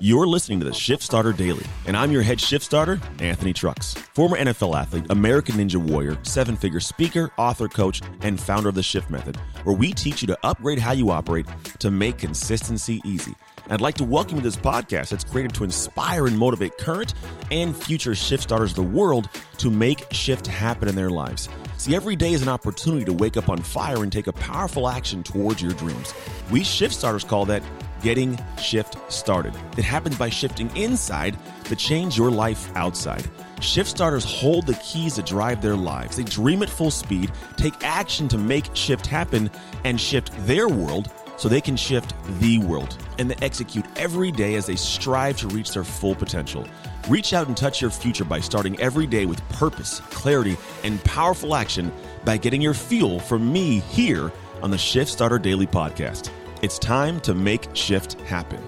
You're listening to the Shift Starter Daily, and I'm your head shift starter, Anthony Trucks. Former NFL athlete, American Ninja Warrior, seven figure speaker, author, coach, and founder of the Shift Method, where we teach you to upgrade how you operate to make consistency easy. I'd like to welcome you to this podcast that's created to inspire and motivate current and future shift starters of the world to make shift happen in their lives. See, every day is an opportunity to wake up on fire and take a powerful action towards your dreams. We shift starters call that getting shift started. It happens by shifting inside to change your life outside. Shift starters hold the keys that drive their lives. They dream at full speed, take action to make shift happen, and shift their world so they can shift the world and they execute every day as they strive to reach their full potential. Reach out and touch your future by starting every day with purpose, clarity, and powerful action by getting your fuel from me here on the Shift Starter Daily Podcast. It's time to make shift happen.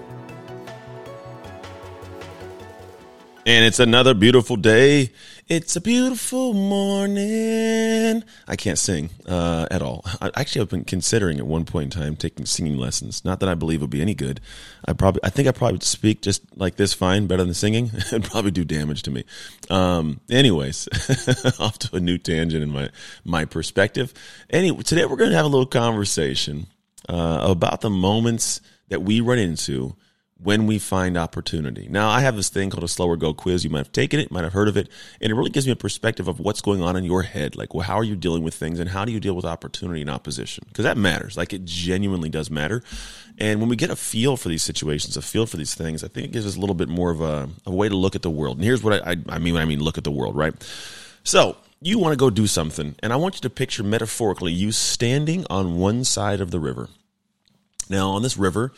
And it's another beautiful day. It's a beautiful morning. I can't sing uh, at all. I actually have been considering at one point in time taking singing lessons. Not that I believe it would be any good. I probably, I think I probably would speak just like this fine, better than singing. It'd probably do damage to me. Um, anyways, off to a new tangent in my my perspective. Anyway, today we're going to have a little conversation uh, about the moments that we run into when we find opportunity. Now, I have this thing called a Slow or Go quiz. You might have taken it, might have heard of it, and it really gives me a perspective of what's going on in your head. Like, well, how are you dealing with things and how do you deal with opportunity and opposition? Because that matters. Like, it genuinely does matter. And when we get a feel for these situations, a feel for these things, I think it gives us a little bit more of a, a way to look at the world. And here's what I, I, I mean when I mean look at the world, right? So, you want to go do something, and I want you to picture metaphorically you standing on one side of the river. Now, on this river,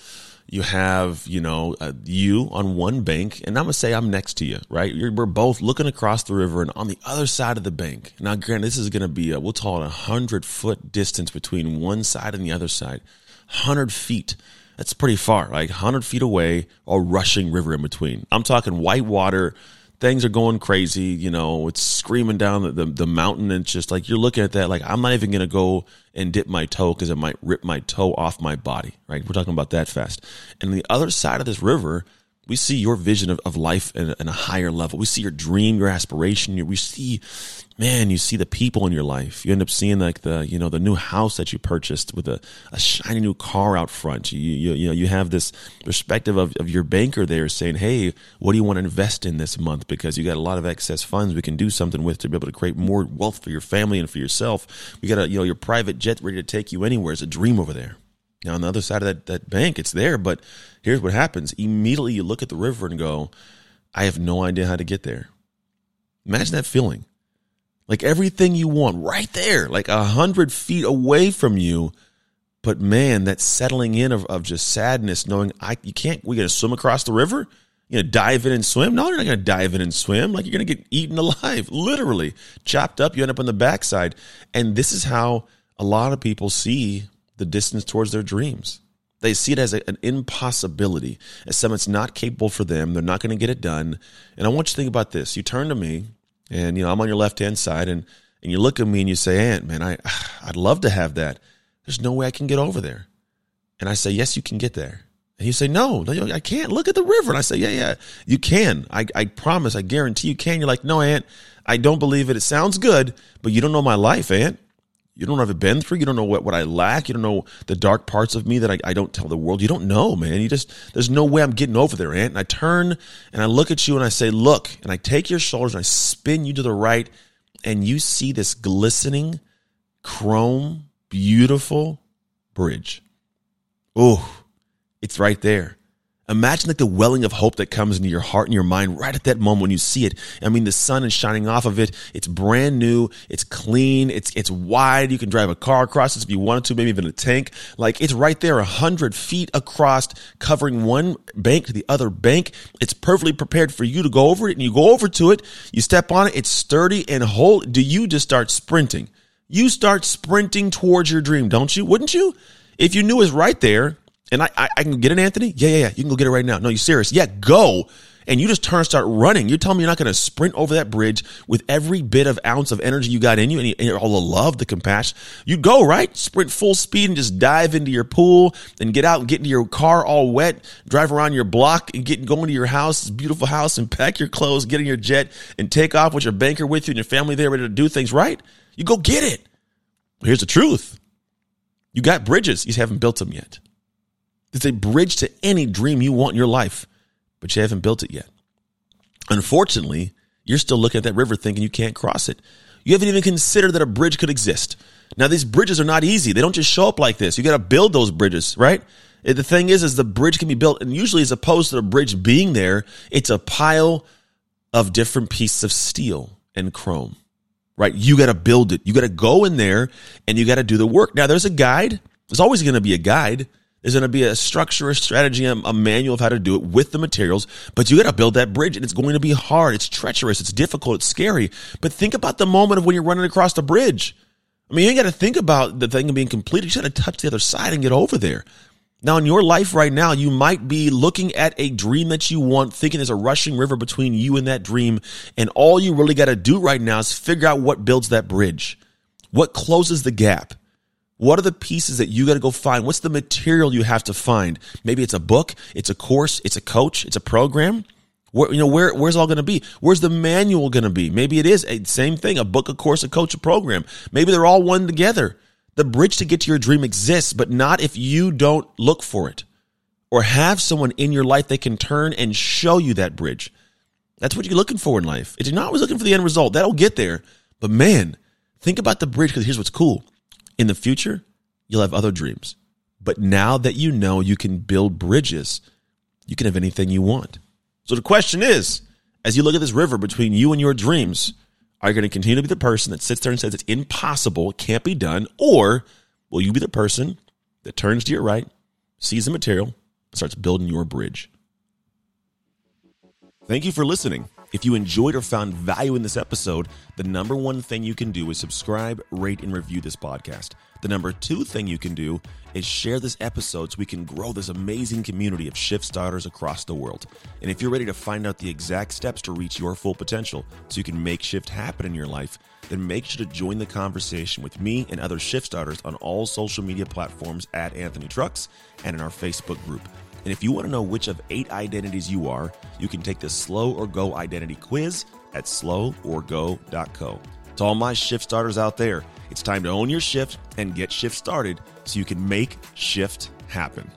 you have, you know, uh, you on one bank, and I'm gonna say I'm next to you, right? You're, we're both looking across the river, and on the other side of the bank. Now, granted, this is gonna be a we'll call it a hundred foot distance between one side and the other side. Hundred feet. That's pretty far, like hundred feet away, a rushing river in between. I'm talking white water things are going crazy. You know, it's screaming down the, the, the, mountain. And it's just like, you're looking at that, like, I'm not even going to go and dip my toe because it might rip my toe off my body, right? We're talking about that fast. And the other side of this river, we see your vision of, of life in a, in a higher level. We see your dream, your aspiration. we see, man, you see the people in your life. You end up seeing like the, you know, the new house that you purchased with a, a shiny new car out front. You, you, you know, you have this perspective of, of your banker there saying, Hey, what do you want to invest in this month? Because you got a lot of excess funds we can do something with to be able to create more wealth for your family and for yourself. We got a, you know, your private jet ready to take you anywhere. It's a dream over there. Now, on the other side of that, that bank, it's there, but here's what happens. Immediately you look at the river and go, I have no idea how to get there. Imagine that feeling. Like everything you want right there, like a hundred feet away from you. But man, that settling in of, of just sadness, knowing I you can't we gonna swim across the river? You gonna dive in and swim? No, you're not gonna dive in and swim. Like you're gonna get eaten alive, literally. Chopped up, you end up on the backside. And this is how a lot of people see the distance towards their dreams. They see it as a, an impossibility, as something that's not capable for them. They're not going to get it done. And I want you to think about this. You turn to me, and you know I'm on your left hand side, and and you look at me and you say, "Ant, man, I I'd love to have that. There's no way I can get over there." And I say, "Yes, you can get there." And you say, "No, no, I can't. Look at the river." And I say, "Yeah, yeah, you can. I I promise. I guarantee you can." You're like, "No, Ant, I don't believe it. It sounds good, but you don't know my life, Ant." You don't know what I've been through. You don't know what, what I lack. You don't know the dark parts of me that I, I don't tell the world. You don't know, man. You just, there's no way I'm getting over there, Ant. And I turn and I look at you and I say, look, and I take your shoulders and I spin you to the right and you see this glistening, chrome, beautiful bridge. Oh, it's right there. Imagine like the welling of hope that comes into your heart and your mind right at that moment when you see it. I mean, the sun is shining off of it. It's brand new. It's clean. It's, it's wide. You can drive a car across it if you wanted to, maybe even a tank. Like it's right there, a hundred feet across, covering one bank to the other bank. It's perfectly prepared for you to go over it and you go over to it. You step on it. It's sturdy and whole. Do you just start sprinting? You start sprinting towards your dream, don't you? Wouldn't you? If you knew it was right there, and I, I, I, can get it, Anthony? Yeah, yeah, yeah. You can go get it right now. No, you serious? Yeah, go and you just turn start running. You're telling me you're not going to sprint over that bridge with every bit of ounce of energy you got in you and, and all the love, the compassion. You go, right? Sprint full speed and just dive into your pool and get out and get into your car all wet, drive around your block and get going to your house, beautiful house and pack your clothes, get in your jet and take off with your banker with you and your family there ready to do things, right? You go get it. Here's the truth. You got bridges. You haven't built them yet. It's a bridge to any dream you want in your life, but you haven't built it yet. Unfortunately, you're still looking at that river thinking you can't cross it. You haven't even considered that a bridge could exist. Now, these bridges are not easy. They don't just show up like this. You got to build those bridges, right? The thing is, is the bridge can be built, and usually, as opposed to the bridge being there, it's a pile of different pieces of steel and chrome, right? You got to build it. You got to go in there and you got to do the work. Now, there's a guide. There's always going to be a guide. There's going to be a structure, a strategy, a, manual of how to do it with the materials, but you got to build that bridge and it's going to be hard. It's treacherous. It's difficult. It's scary. But think about the moment of when you're running across the bridge. I mean, you ain't got to think about the thing being completed. You just got to touch the other side and get over there. Now, in your life right now, you might be looking at a dream that you want, thinking there's a rushing river between you and that dream. And all you really got to do right now is figure out what builds that bridge. What closes the gap? What are the pieces that you got to go find? What's the material you have to find? Maybe it's a book, it's a course, it's a coach, it's a program. Where, you know, where, where's all going to be? Where's the manual going to be? Maybe it is a same thing, a book, a course, a coach, a program. Maybe they're all one together. The bridge to get to your dream exists, but not if you don't look for it or have someone in your life that can turn and show you that bridge. That's what you're looking for in life. If you're not always looking for the end result, that'll get there. But man, think about the bridge because here's what's cool. In the future, you'll have other dreams. But now that you know you can build bridges, you can have anything you want. So the question is, as you look at this river between you and your dreams, are you going to continue to be the person that sits there and says it's impossible, it can't be done? Or will you be the person that turns to your right, sees the material, starts building your bridge? Thank you for listening. If you enjoyed or found value in this episode, the number one thing you can do is subscribe, rate, and review this podcast. The number two thing you can do is share this episode so we can grow this amazing community of shift starters across the world. And if you're ready to find out the exact steps to reach your full potential so you can make shift happen in your life, then make sure to join the conversation with me and other shift starters on all social media platforms at Anthony Trucks and in our Facebook group. And if you want to know which of eight identities you are, you can take the Slow or Go identity quiz at sloworgo.co. To all my shift starters out there, it's time to own your shift and get shift started so you can make shift happen.